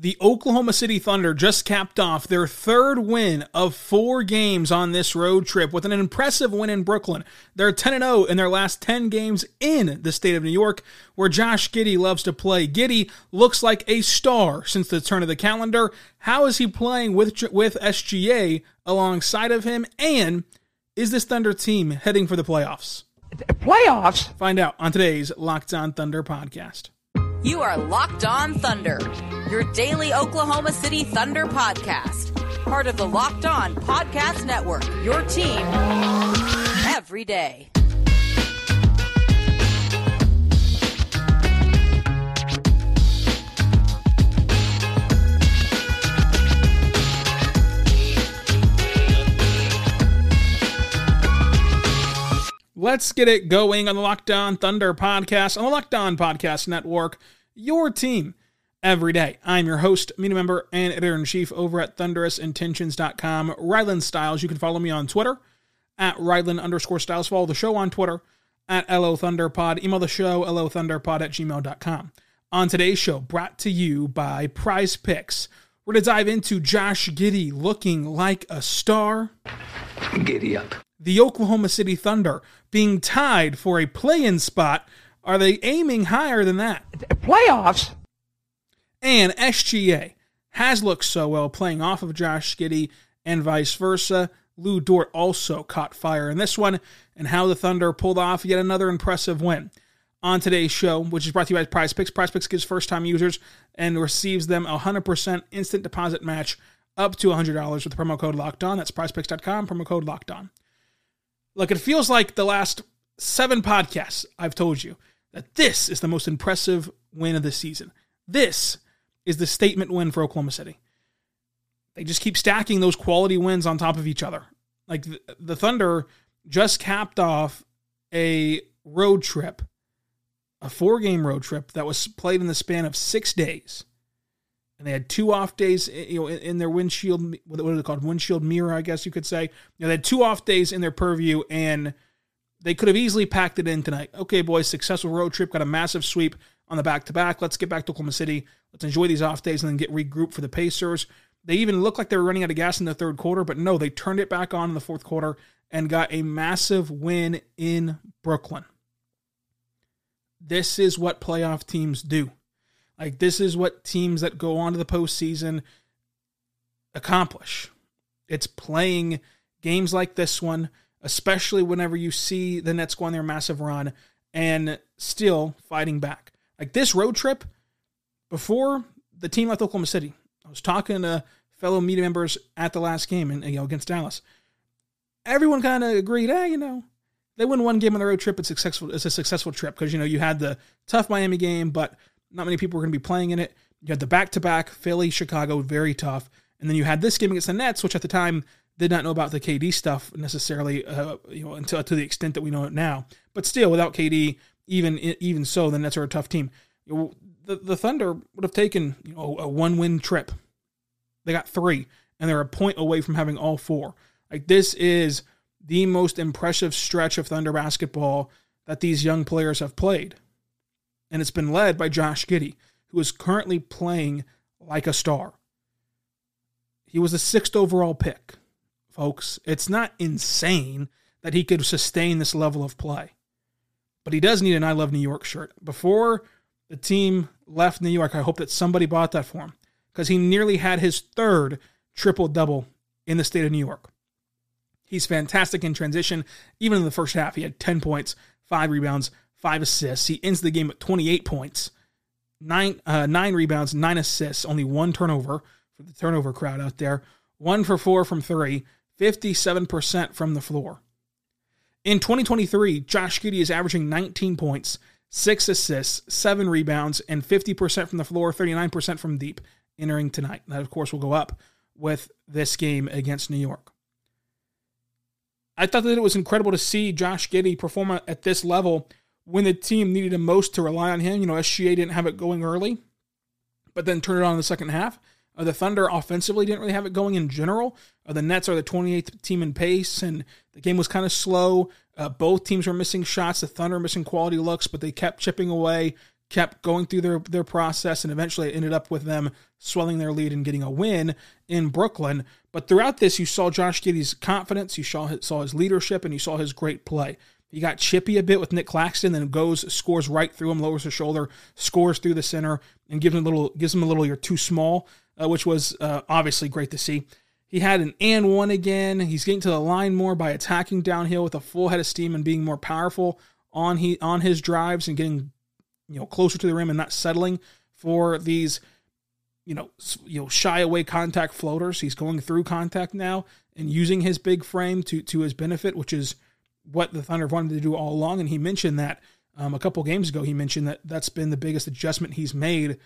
The Oklahoma City Thunder just capped off their third win of four games on this road trip with an impressive win in Brooklyn. They're 10 0 in their last 10 games in the state of New York, where Josh Giddey loves to play. Giddey looks like a star since the turn of the calendar. How is he playing with, with SGA alongside of him? And is this Thunder team heading for the playoffs? Playoffs? Find out on today's Locked On Thunder podcast. You are Locked On Thunder, your daily Oklahoma City Thunder podcast. Part of the Locked On Podcast Network, your team every day. Let's get it going on the Locked On Thunder podcast on the Locked On Podcast Network, your team every day. I'm your host, media member, and editor in chief over at thunderousintentions.com, Rylan Stiles. You can follow me on Twitter at Rylan underscore Stiles. Follow the show on Twitter at LO Thunderpod. Email the show, LOThunderpod at gmail.com. On today's show, brought to you by Prize Picks, we're going to dive into Josh Giddey looking like a star. Giddy up. The Oklahoma City Thunder being tied for a play in spot. Are they aiming higher than that? Playoffs? And SGA has looked so well playing off of Josh Giddey and vice versa. Lu Dort also caught fire in this one, and how the Thunder pulled off yet another impressive win. On today's show, which is brought to you by Prize Picks, Prize Picks gives first time users and receives them a 100% instant deposit match up to $100 with the promo code locked on. That's prizepicks.com, promo code locked on. Look, it feels like the last seven podcasts I've told you that this is the most impressive win of the season. This is the statement win for Oklahoma City. They just keep stacking those quality wins on top of each other. Like the, the Thunder just capped off a road trip, a four game road trip that was played in the span of six days. And they had two off days, eh, you know, in, in their windshield. What are they called? Windshield mirror, I guess you could say. You know, they had two off days in their purview, and they could have easily packed it in tonight. Okay, boys, successful road trip, got a massive sweep on the back to back. Let's get back to Oklahoma City. Let's enjoy these off days and then get regrouped for the Pacers. They even looked like they were running out of gas in the third quarter, but no, they turned it back on in the fourth quarter and got a massive win in Brooklyn. This is what playoff teams do. Like, this is what teams that go on to the postseason accomplish. It's playing games like this one, especially whenever you see the Nets go on their massive run and still fighting back. Like this road trip, before the team left Oklahoma City, I was talking to fellow media members at the last game and you know against Dallas. Everyone kind of agreed, hey, you know, they win one game on the road trip. It's successful. It's a successful trip because you know you had the tough Miami game, but not many people were going to be playing in it. You had the back to back Philly, Chicago, very tough, and then you had this game against the Nets, which at the time did not know about the KD stuff necessarily, uh, you know, until to the extent that we know it now. But still, without KD, even even so, the Nets are a tough team. The the Thunder would have taken you know a one win trip. They got three, and they're a point away from having all four. Like this is the most impressive stretch of Thunder basketball that these young players have played, and it's been led by Josh Giddey, who is currently playing like a star. He was the sixth overall pick, folks. It's not insane that he could sustain this level of play but he does need an I Love New York shirt. Before the team left New York, I hope that somebody bought that for him because he nearly had his third triple double in the state of New York. He's fantastic in transition. Even in the first half, he had 10 points, five rebounds, five assists. He ends the game with 28 points, nine, uh, nine rebounds, nine assists, only one turnover for the turnover crowd out there. One for four from three, 57% from the floor. In 2023, Josh Giddey is averaging 19 points, 6 assists, 7 rebounds, and 50% from the floor, 39% from deep entering tonight. That, of course, will go up with this game against New York. I thought that it was incredible to see Josh Giddey perform at this level when the team needed him most to rely on him. You know, SGA didn't have it going early, but then turned it on in the second half. Uh, the Thunder offensively didn't really have it going in general. Uh, the Nets are the 28th team in pace, and the game was kind of slow. Uh, both teams were missing shots. The Thunder missing quality looks, but they kept chipping away, kept going through their, their process, and eventually it ended up with them swelling their lead and getting a win in Brooklyn. But throughout this, you saw Josh Giddey's confidence, you saw saw his leadership, and you saw his great play. He got chippy a bit with Nick Claxton, then goes scores right through him, lowers his shoulder, scores through the center, and gives him a little gives him a little. You're too small uh, which was uh, obviously great to see. He had an and one again. He's getting to the line more by attacking downhill with a full head of steam and being more powerful on he on his drives and getting you know closer to the rim and not settling for these you know you know shy away contact floaters. He's going through contact now and using his big frame to to his benefit, which is what the Thunder wanted to do all along. And he mentioned that um, a couple games ago. He mentioned that that's been the biggest adjustment he's made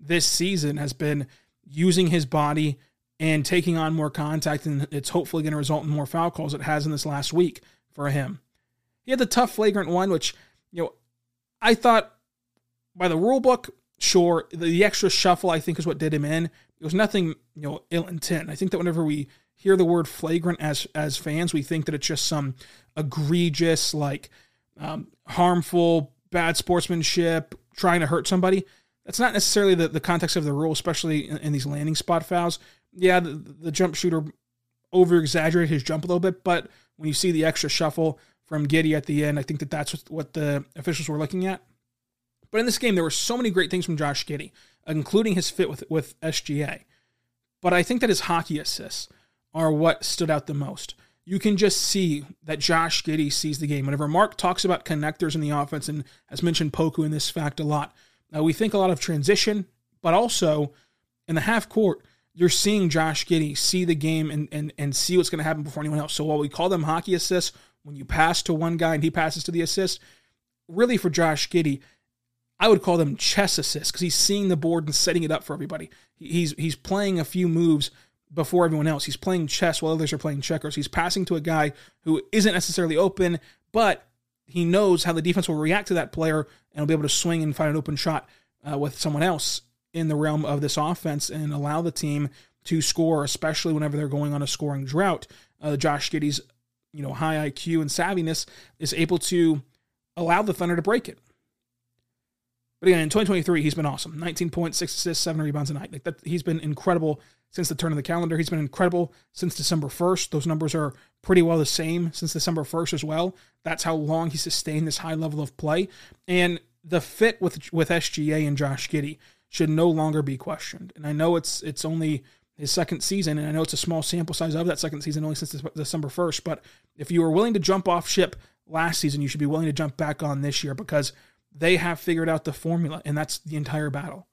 this season has been using his body and taking on more contact, and it's hopefully going to result in more foul calls. It has in this last week for him. He had the tough flagrant one, which you know I thought by the rule book, sure, the extra shuffle I think is what did him in. It was nothing you know ill intent. I think that whenever we hear the word flagrant as as fans, we think that it's just some egregious, like um, harmful, bad sportsmanship, trying to hurt somebody. That's not necessarily the, the context of the rule, especially in, in these landing spot fouls. Yeah, the, the jump shooter over exaggerated his jump a little bit, but when you see the extra shuffle from Giddey at the end, I think that that's what the officials were looking at. But in this game, there were so many great things from Josh Giddey, including his fit with, with SGA. But I think that his hockey assists are what stood out the most. You can just see that Josh Giddey sees the game. Whenever Mark talks about connectors in the offense and has mentioned Poku in this fact a lot, uh, we think a lot of transition, but also in the half court, you're seeing Josh Giddey see the game and, and, and see what's going to happen before anyone else. So while we call them hockey assists, when you pass to one guy and he passes to the assist, really for Josh Giddey, I would call them chess assists because he's seeing the board and setting it up for everybody. He's he's playing a few moves before everyone else. He's playing chess while others are playing checkers. He's passing to a guy who isn't necessarily open, but he knows how the defense will react to that player and will be able to swing and find an open shot uh, with someone else in the realm of this offense and allow the team to score, especially whenever they're going on a scoring drought. Uh, Josh Giddey's you know high IQ and savviness is able to allow the Thunder to break it. But again, in 2023, he's been awesome. 19 points, six assists, seven rebounds a night. Like that, he's been incredible since the turn of the calendar. He's been incredible since December 1st. Those numbers are pretty well the same since December 1st as well. That's how long he sustained this high level of play. And the fit with with SGA and Josh Giddey should no longer be questioned. And I know it's it's only his second season, and I know it's a small sample size of that second season, only since December 1st. But if you were willing to jump off ship last season, you should be willing to jump back on this year because they have figured out the formula, and that's the entire battle.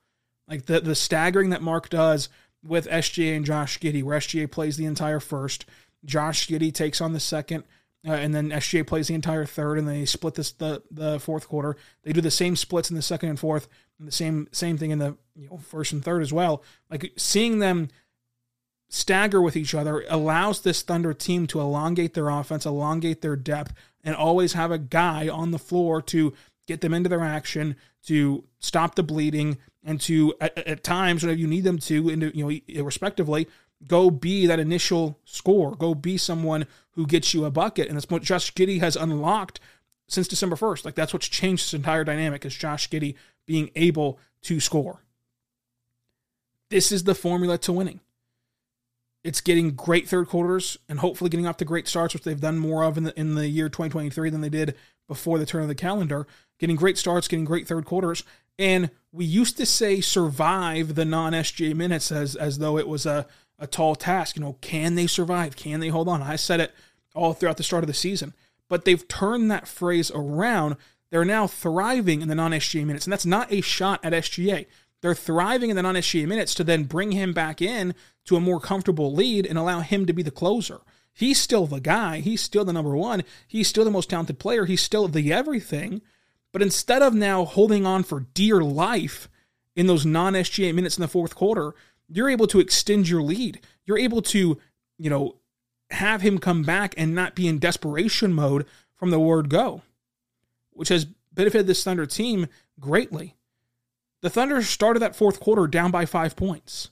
Like the the staggering that Mark does with SGA and Josh Giddey, where SGA plays the entire first, Josh Giddey takes on the second, uh, and then SGA plays the entire third, and they split this the the fourth quarter. They do the same splits in the second and fourth, and the same same thing in the you know first and third as well. Like seeing them stagger with each other allows this Thunder team to elongate their offense, elongate their depth, and always have a guy on the floor to get them into their action, to stop the bleeding, and to at, at times when you need them to, into you know, respectively, go be that initial score, go be someone who gets you a bucket, and that's what Josh Giddey has unlocked since December first. Like that's what's changed this entire dynamic is Josh Giddey being able to score. This is the formula to winning. It's getting great third quarters and hopefully getting off to great starts, which they've done more of in the in the year 2023 than they did before the turn of the calendar. Getting great starts, getting great third quarters, and we used to say survive the non SGA minutes as as though it was a a tall task. You know, can they survive? Can they hold on? I said it all throughout the start of the season, but they've turned that phrase around. They're now thriving in the non SGA minutes, and that's not a shot at SGA. They're thriving in the non SGA minutes to then bring him back in to a more comfortable lead and allow him to be the closer. He's still the guy. He's still the number one. He's still the most talented player. He's still the everything. But instead of now holding on for dear life in those non SGA minutes in the fourth quarter, you're able to extend your lead. You're able to, you know, have him come back and not be in desperation mode from the word go, which has benefited this Thunder team greatly. The Thunder started that fourth quarter down by five points.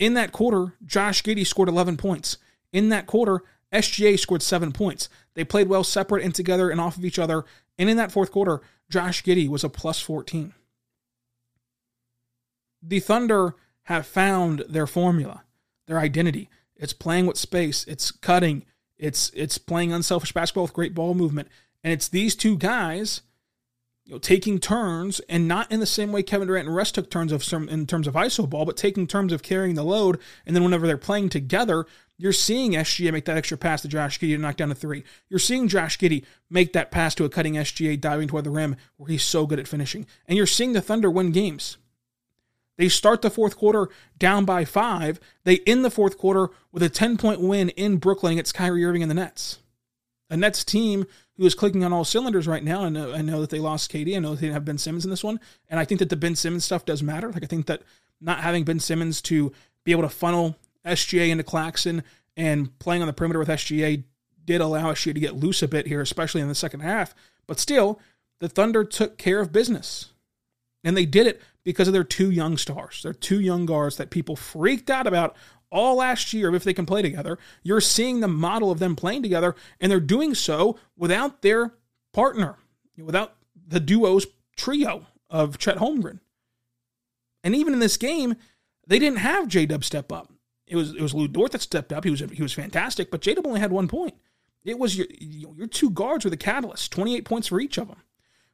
In that quarter, Josh Giddey scored 11 points. In that quarter, SGA scored seven points. They played well separate and together and off of each other. And in that fourth quarter, Josh Giddey was a plus 14. The Thunder have found their formula, their identity. It's playing with space, it's cutting, it's it's playing unselfish basketball with great ball movement. And it's these two guys you know, taking turns and not in the same way Kevin Durant and Russ took turns of some in terms of iso ball, but taking turns of carrying the load. And then whenever they're playing together, you're seeing SGA make that extra pass to Josh Giddey to knock down a three. You're seeing Josh Giddey make that pass to a cutting SGA diving toward the rim where he's so good at finishing. And you're seeing the Thunder win games. They start the fourth quarter down by five. They end the fourth quarter with a 10 point win in Brooklyn against Kyrie Irving and the Nets. A Nets team who is clicking on all cylinders right now. And I know that they lost KD. I know they didn't have Ben Simmons in this one. And I think that the Ben Simmons stuff does matter. Like, I think that not having Ben Simmons to be able to funnel SGA into Claxton and playing on the perimeter with SGA did allow SGA to get loose a bit here, especially in the second half. But still, the Thunder took care of business. And they did it because of their two young stars. Their two young guards that people freaked out about all last year if they can play together. You're seeing the model of them playing together, and they're doing so without their partner, without the duo's trio of Chet Holmgren. And even in this game, they didn't have J Dub step up. It was it was Lu Dort that stepped up. He was he was fantastic, but J Dub only had one point. It was your your two guards were the catalyst. Twenty eight points for each of them.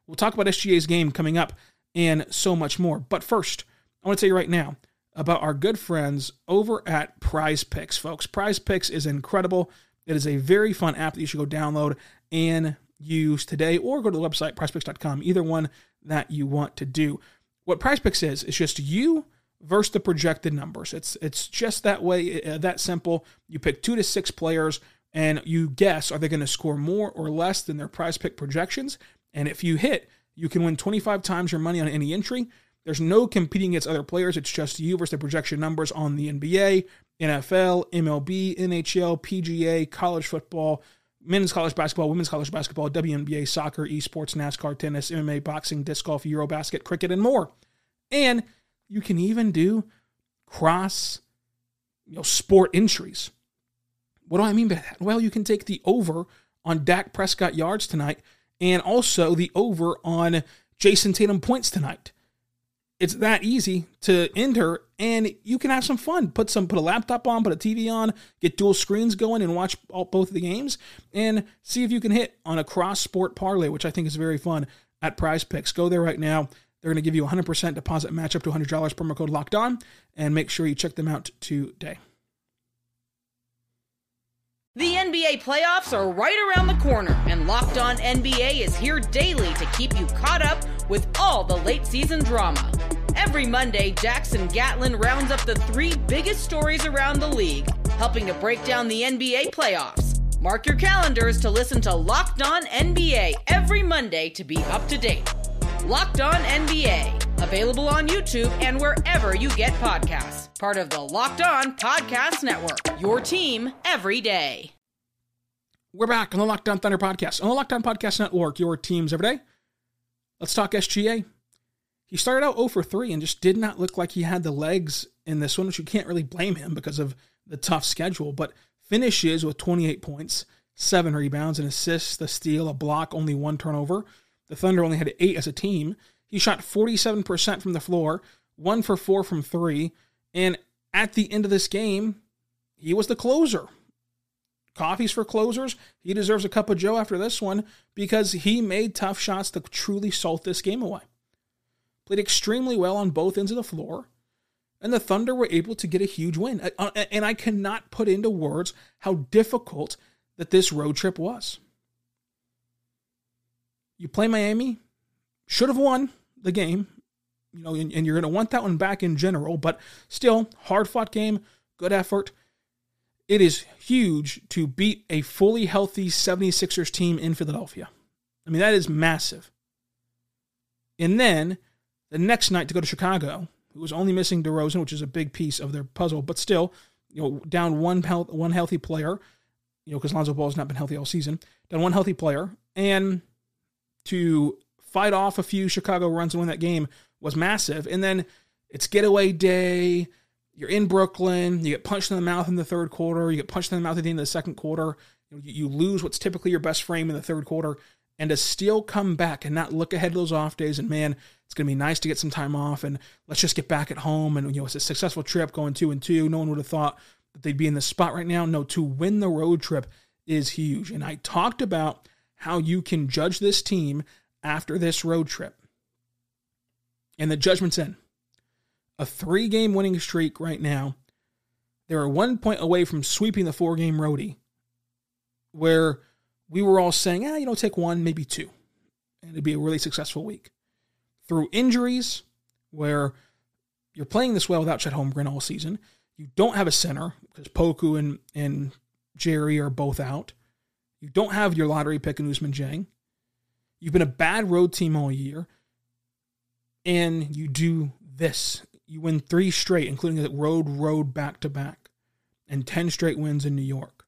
We'll talk about SGA's game coming up and so much more. But first, I want to tell you right now about our good friends over at Prize Picks, folks. Prize Picks is incredible. It is a very fun app that you should go download and use today or go to the website prizepicks.com, either one that you want to do. What Prize Picks is, is just you versus the projected numbers. It's it's just that way, uh, that simple. You pick 2 to 6 players and you guess are they going to score more or less than their prize pick projections? And if you hit, you can win 25 times your money on any entry. There's no competing against other players. It's just you versus the projection numbers on the NBA, NFL, MLB, NHL, PGA, college football, men's college basketball, women's college basketball, WNBA, soccer, esports, NASCAR, tennis, MMA, boxing, disc golf, Eurobasket, cricket, and more. And you can even do cross you know, sport entries. What do I mean by that? Well, you can take the over on Dak Prescott yards tonight and also the over on Jayson Tatum points tonight. It's that easy to enter and you can have some fun. Put some put a laptop on, put a TV on, get dual screens going and watch all, both of the games and see if you can hit on a cross sport parlay, which I think is very fun at Prize Picks. Go there right now. They're going to give you a 100% deposit match up to $100 promo code locked on and make sure you check them out today. The NBA playoffs are right around the corner, and Locked On NBA is here daily to keep you caught up with all the late season drama. Every Monday, Jackson Gatlin rounds up the three biggest stories around the league, helping to break down the NBA playoffs. Mark your calendars to listen to Locked On NBA every Monday to be up to date. Locked On NBA, available on YouTube and wherever you get podcasts. Part of the Locked On Podcast Network, your team every day. We're back on the Locked On Thunder podcast. On the Locked On Podcast Network, your teams every day. Let's talk SGA. He started out 0 for 3 and just did not look like he had the legs in this one, which you can't really blame him because of the tough schedule, but finishes with 28 points, seven rebounds, an assist, a steal, a block, only one turnover. The Thunder only had eight as a team. He shot 47% from the floor, one for four from three, and at the end of this game, he was the closer. Coffees for closers. He deserves a cup of Joe after this one because he made tough shots to truly salt this game away. Played extremely well on both ends of the floor, and the Thunder were able to get a huge win. Uh, uh, and I cannot put into words how difficult that this road trip was. You play Miami, should have won the game, you know, and, and you're going to want that one back in general, but still, hard fought game, good effort. It is huge to beat a fully healthy 76ers team in Philadelphia. I mean, that is massive. And then the next night to go to Chicago who was only missing DeRozan, which is a big piece of their puzzle, but still, you know, down one health, one healthy player, you know, because Lonzo Ball has not been healthy all season, down one healthy player, and to fight off a few Chicago runs and win that game was massive. And then it's getaway day. You're in Brooklyn. You get punched in the mouth in the third quarter. You get punched in the mouth at the end of the second quarter. You, lose what's typically your best frame in the third quarter. And to still come back and not look ahead of those off days and man, it's going to be nice to get some time off and let's just get back at home. And, you know, it's a successful trip going two and two. No one would have thought that they'd be in this spot right now. No, to win the road trip is huge. And I talked about how you can judge this team after this road trip. And the judgment's in. A three game winning streak right now. They're one point away from sweeping the four game roadie, where we were all saying, ah, you know, take one, maybe two. And it'd be a really successful week. Through injuries, where you're playing this well without Chet Holmgren all season. You don't have a center because Poku and, and Jerry are both out. You don't have your lottery pick in Ousmane Dieng. You've been a bad road team all year. And you do this. You win three straight, including a road, road back to back, and 10 straight wins in New York.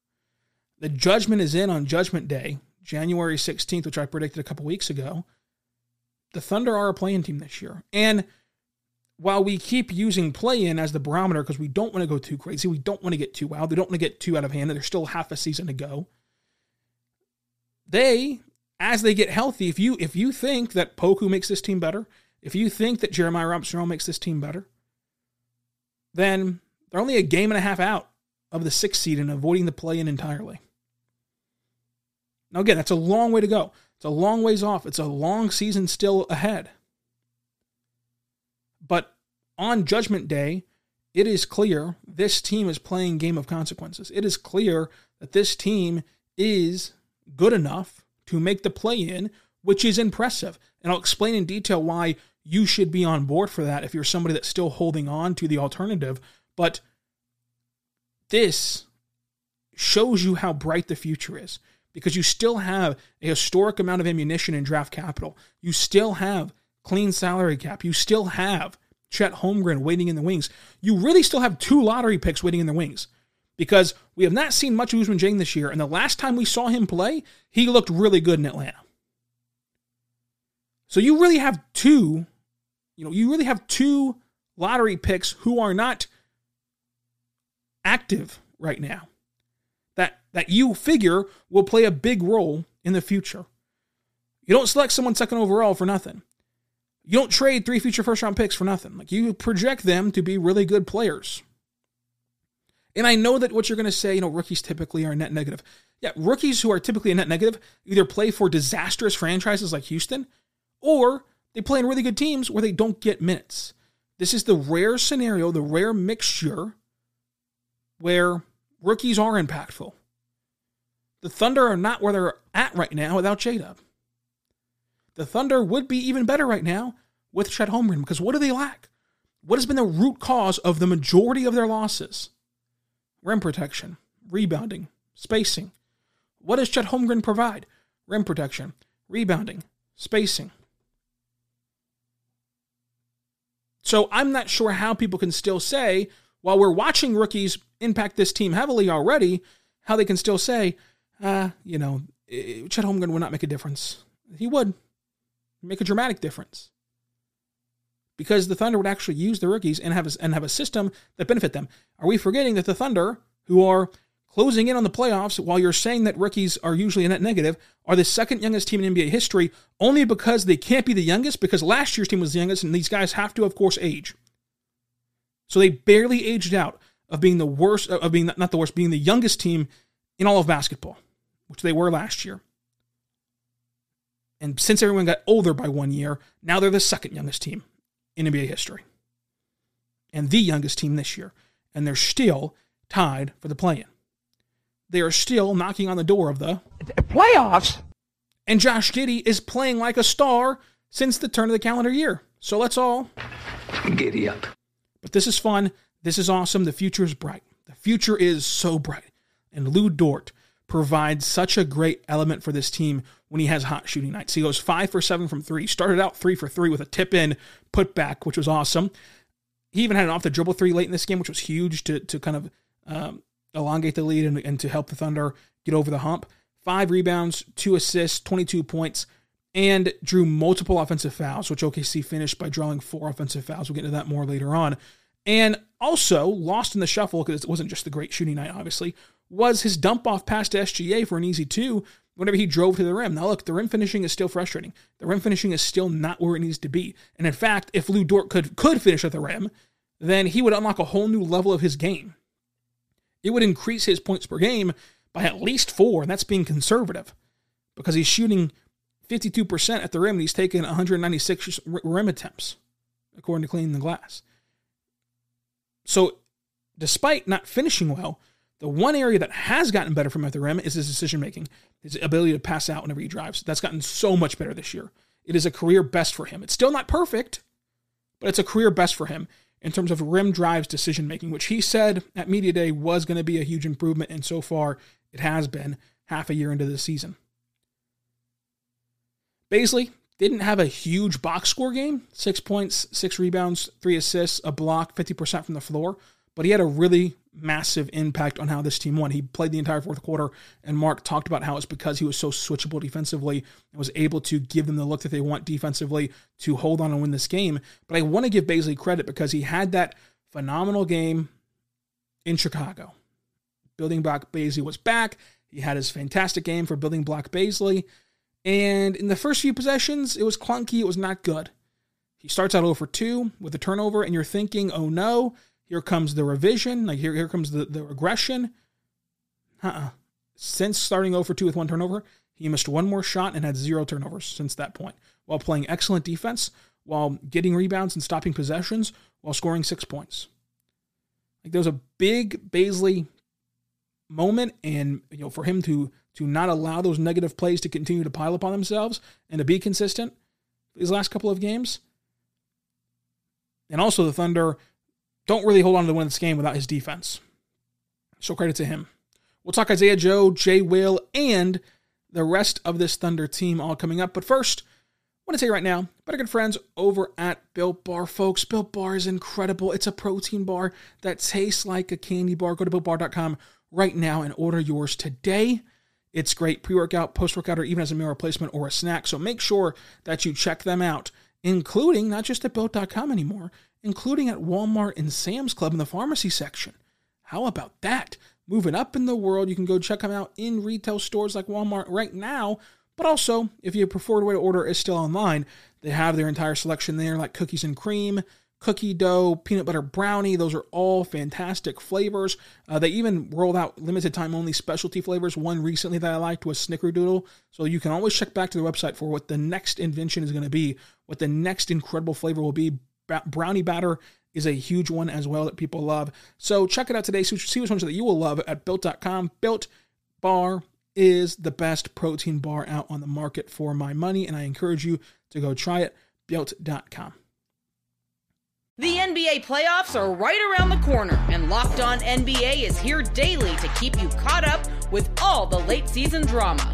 The judgment is in on Judgment Day, January 16th, which I predicted a couple weeks ago. The Thunder are a playing team this year. And while we keep using play in as the barometer because we don't want to go too crazy, we don't want to get too wild, we don't want to get too out of hand, and there's still half a season to go. They, as they get healthy, if you if you think that Poku makes this team better, if you think that Jeremiah Robinson makes this team better, then they're only a game and a half out of the sixth seed and avoiding the play in entirely. Now, again, that's a long way to go. It's a long ways off. It's a long season still ahead. But on Judgment Day, it is clear this team is playing game of consequences. It is clear that this team is good enough to make the play in, which is impressive. And I'll explain in detail why you should be on board for that if you're somebody that's still holding on to the alternative. But this shows you how bright the future is because you still have a historic amount of ammunition in draft capital. You still have clean salary cap. You still have Chet Holmgren waiting in the wings. You really still have two lottery picks waiting in the wings because we have not seen much of Ousmane Dieng this year. And the last time we saw him play, he looked really good in Atlanta. So you really have two you know, you really have two lottery picks who are not active right now that that you figure will play a big role in the future. You don't select someone second overall for nothing. You don't trade three future first round picks for nothing. Like you project them to be really good players. And I know that what you're going to say, you know, rookies typically are net negative. Yeah, rookies who are typically a net negative either play for disastrous franchises like Houston or they play in really good teams where they don't get minutes. This is the rare scenario, the rare mixture where rookies are impactful. The Thunder are not where they're at right now without J Dub. The Thunder would be even better right now with Chet Holmgren because what do they lack? What has been the root cause of the majority of their losses? Rim protection, rebounding, spacing. What does Chet Holmgren provide? Rim protection, rebounding, spacing. So I'm not sure how people can still say, while we're watching rookies impact this team heavily already, how they can still say, uh, you know, eh, Chet Holmgren would not make a difference. He would make a dramatic difference because the Thunder would actually use the rookies and have a, and have a system that benefit them. Are we forgetting that the Thunder, who are closing in on the playoffs while you're saying that rookies are usually a net negative, are the second youngest team in NBA history only because they can't be the youngest because last year's team was the youngest and these guys have to, of course, age. So they barely aged out of being the worst, of being not the worst, being the youngest team in all of basketball, which they were last year. And since everyone got older by one year, now they're the second youngest team in NBA history. And the youngest team this year. And they're still tied for the play in they are still knocking on the door of the playoffs. And Josh Giddey is playing like a star since the turn of the calendar year. So let's all giddy up. But this is fun. This is awesome. The future is bright. The future is so bright. And Lu Dort provides such a great element for this team when he has hot shooting nights. He goes five for seven from three. Started out three for three with a tip in put back, which was awesome. he even had an off the dribble three late in this game, which was huge to to kind of um, elongate the lead and, and to help the Thunder get over the hump. Five rebounds, two assists, 22 points, and drew multiple offensive fouls, which OKC finished by drawing four offensive fouls. We'll get into that more later on. And also lost in the shuffle because it wasn't just the great shooting night, obviously, was his dump off pass to SGA for an easy two whenever he drove to the rim. Now, look, the rim finishing is still frustrating. The rim finishing is still not where it needs to be. And in fact, if Lu Dort could, could finish at the rim, then he would unlock a whole new level of his game. It would increase his points per game by at least four, and that's being conservative because he's shooting 52% at the rim and he's taken 196 rim attempts, according to Cleaning the Glass. So, despite not finishing well, the one area that has gotten better from at is his decision making, his ability to pass out whenever he drives. That's gotten so much better this year. It is a career best for him. It's still not perfect, but it's a career best for him in terms of rim drives decision making, which he said at Media Day was going to be a huge improvement. And so far, it has been half a year into the season. Bazley didn't have a huge box score game six points, six rebounds, three assists, a block, 50% from the floor but he had a really massive impact on how this team won. He played the entire fourth quarter, and Mark talked about how it's because he was so switchable defensively and was able to give them the look that they want defensively to hold on and win this game. But I want to give Bazley credit because he had that phenomenal game in Chicago. Building block Bazley was back. He had his fantastic game for building block Bazley. And in the first few possessions, it was clunky. It was not good. He starts out oh over 2 with a turnover, and you're thinking, oh no, here comes the revision. Like here, here comes the, the regression. Uh-uh. Since starting 0 for 2 with one turnover, he missed one more shot and had zero turnovers since that point, while playing excellent defense, while getting rebounds and stopping possessions, while scoring six points. Like there was a big Bazley moment, and you know, for him to to not allow those negative plays to continue to pile upon themselves and to be consistent these last couple of games. And also the Thunder don't really hold on to win this game without his defense. So credit to him. We'll talk Isaiah Joe, Jay Will, and the rest of this Thunder team all coming up. But first, I want to tell you right now, better good friends over at Built Bar, folks. Built Bar is incredible. It's a protein bar that tastes like a candy bar. Go to builtbar.com right now and order yours today. It's great pre workout, post workout, or even as a meal replacement or a snack. So make sure that you check them out, including not just at built.com anymore, including at Walmart and Sam's Club in the pharmacy section. How about that? Moving up in the world, you can go check them out in retail stores like Walmart right now. But also, if your preferred way to order is still online, they have their entire selection there, like cookies and cream, cookie dough, peanut butter brownie. Those are all fantastic flavors. Uh, they even rolled out limited time only specialty flavors. One recently that I liked was Snickerdoodle. So you can always check back to the website for what the next invention is going to be, what the next incredible flavor will be brownie batter is a huge one as well that people love. So check it out today. See which ones that you will love at built.com. Built Bar is the best protein bar out on the market for my money, and I encourage you to go try it. Built.com. The NBA playoffs are right around the corner, and Locked On NBA is here daily to keep you caught up with all the late season drama.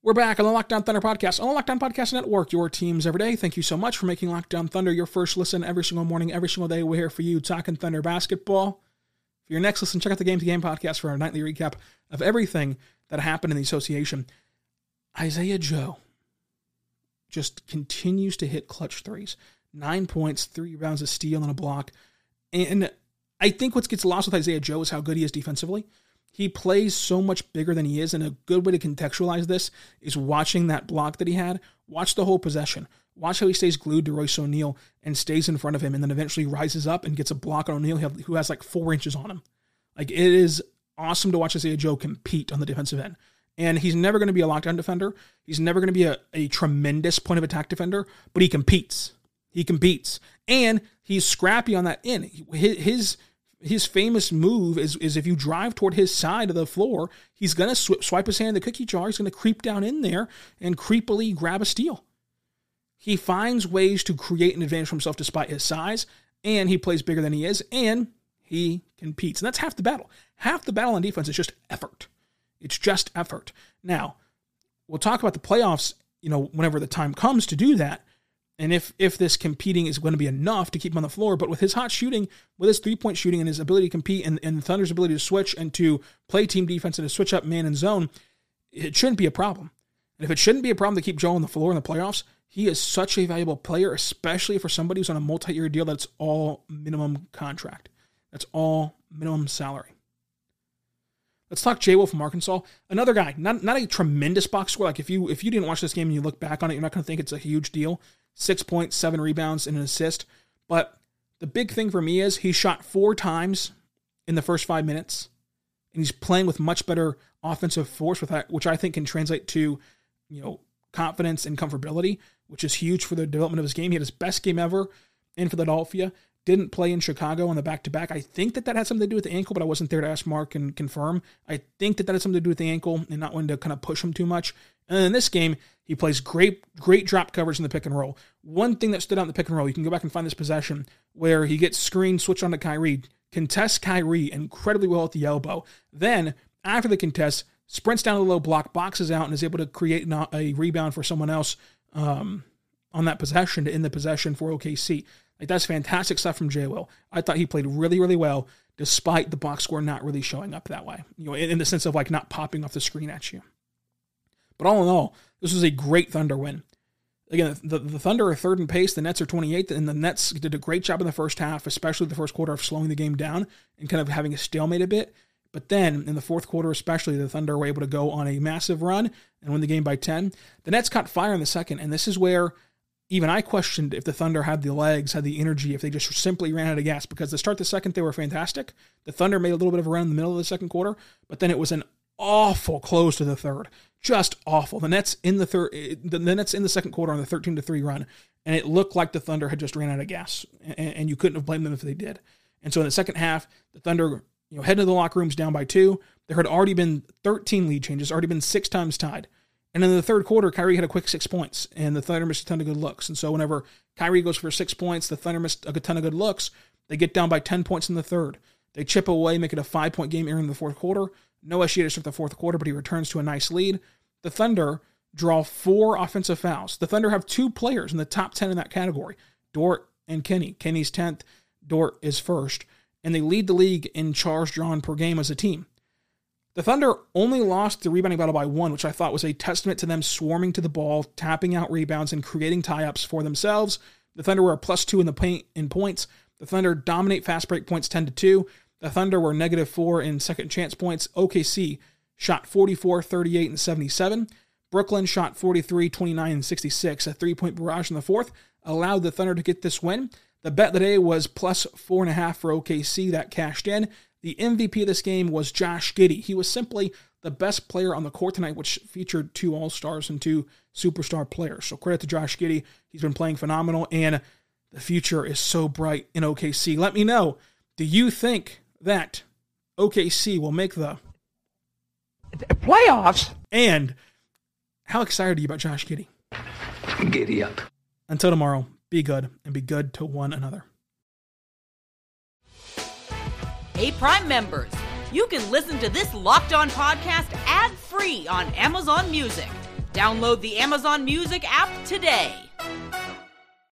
We're back on the Locked On Thunder podcast on the Locked On Podcast Network, your teams every day. Thank you so much for making Locked On Thunder your first listen every single morning, every single day. We're here for you talking Thunder basketball. For your next listen, check out the Game to Game podcast for our nightly recap of everything that happened in the association. Isaiah Joe just continues to hit clutch threes. Nine points, three rebounds, a steal, and a block. And I think what gets lost with Isaiah Joe is how good he is defensively. He plays so much bigger than he is, and a good way to contextualize this is watching that block that he had. Watch the whole possession. Watch how he stays glued to Royce O'Neale and stays in front of him, and then eventually rises up and gets a block on O'Neale who has like four inches on him. Like it is awesome to watch Isaiah Joe compete on the defensive end. And he's never going to be a lockdown defender. He's never going to be a, a tremendous point of attack defender, but he competes. He competes. And he's scrappy on that end. His, his famous move is, is if you drive toward his side of the floor, he's going to sw- swipe his hand in the cookie jar. He's going to creep down in there and creepily grab a steal. He finds ways to create an advantage for himself despite his size, and he plays bigger than he is, and he competes. And that's half the battle. Half the battle on defense is just effort. It's just effort. Now, we'll talk about the playoffs, you know, whenever the time comes to do that. And if if this competing is going to be enough to keep him on the floor, but with his hot shooting, with his three point shooting and his ability to compete and, and Thunder's ability to switch and to play team defense and to switch up man and zone, it shouldn't be a problem. And if it shouldn't be a problem to keep Joe on the floor in the playoffs, he is such a valuable player, especially for somebody who's on a multi year deal that's all minimum contract. That's all minimum salary. Let's talk Jay Will from Arkansas. Another guy, not not a tremendous box score. Like if you if you didn't watch this game and you look back on it, you're not going to think it's a huge deal. Six points, seven rebounds, and an assist. But the big thing for me is he shot four times in the first five minutes, and he's playing with much better offensive force, with that, which I think can translate to, you know, confidence and comfortability, which is huge for the development of his game. He had his best game ever in Philadelphia didn't play in Chicago on the back to back. I think that that had something to do with the ankle, but I wasn't there to ask Mark and confirm. I think that that had something to do with the ankle and not wanting to kind of push him too much. And in this game, he plays great, great drop coverage in the pick and roll. One thing that stood out in the pick and roll, you can go back and find this possession where he gets screened, switched on to Kyrie, contests Kyrie incredibly well at the elbow. Then, after the contest, sprints down to the low block, boxes out, and is able to create a rebound for someone else um, on that possession to end the possession for OKC. Like that's fantastic stuff from Jay Will. I thought he played really, really well, despite the box score not really showing up that way. You know, in, in the sense of like not popping off the screen at you. But all in all, this was a great Thunder win. Again, the, the Thunder are third in pace. The Nets are 28th, and the Nets did a great job in the first half, especially the first quarter of slowing the game down and kind of having a stalemate a bit. But then in the fourth quarter, especially, the Thunder were able to go on a massive run and win the game by 10. The Nets caught fire in the second, and this is where even I questioned if the Thunder had the legs, had the energy, if they just simply ran out of gas. Because to start the second, they were fantastic. The Thunder made a little bit of a run in the middle of the second quarter, but then it was an awful close to the third. Just awful. The Nets in the third, the Nets in the second quarter on the 13 to 3 run, and it looked like the Thunder had just ran out of gas, and, and you couldn't have blamed them if they did. And so in the second half, the Thunder, you know, headed to the locker rooms down by two. There had already been 13 lead changes, already been six times tied. And in the third quarter, Kyrie had a quick six points, and the Thunder missed a ton of good looks. And so whenever Kyrie goes for six points, the Thunder missed a ton of good looks. They get down by 10 points in the third. They chip away, make it a five point game here in the fourth quarter. No SGA to start the fourth quarter, but he returns to a nice lead. The Thunder draw four offensive fouls. The Thunder have two players in the top 10 in that category Dort and Kenny. Kenny's 10th, Dort is first. And they lead the league in charge drawn per game as a team. The Thunder only lost the rebounding battle by one, which I thought was a testament to them swarming to the ball, tapping out rebounds, and creating tie-ups for themselves. The Thunder were a plus two in the paint in points. The Thunder dominate fast break points 10 to 2. The Thunder were negative four in second chance points. OKC shot 44, 38, and 77. Brooklyn shot 43, 29, and 66. A three point barrage in the fourth allowed the Thunder to get this win. The bet today was plus four and a half for OKC. That cashed in. The MVP of this game was Josh Giddey. He was simply the best player on the court tonight, which featured two All Stars and two superstar players. So credit to Josh Giddey. He's been playing phenomenal, and the future is so bright in OKC. Let me know. Do you think that OKC will make the playoffs? And how excited are you about Josh Giddey? Giddy up. Until tomorrow, be good and be good to one another. Hey, Prime members, you can listen to this locked on podcast ad free on Amazon Music. Download the Amazon Music app today.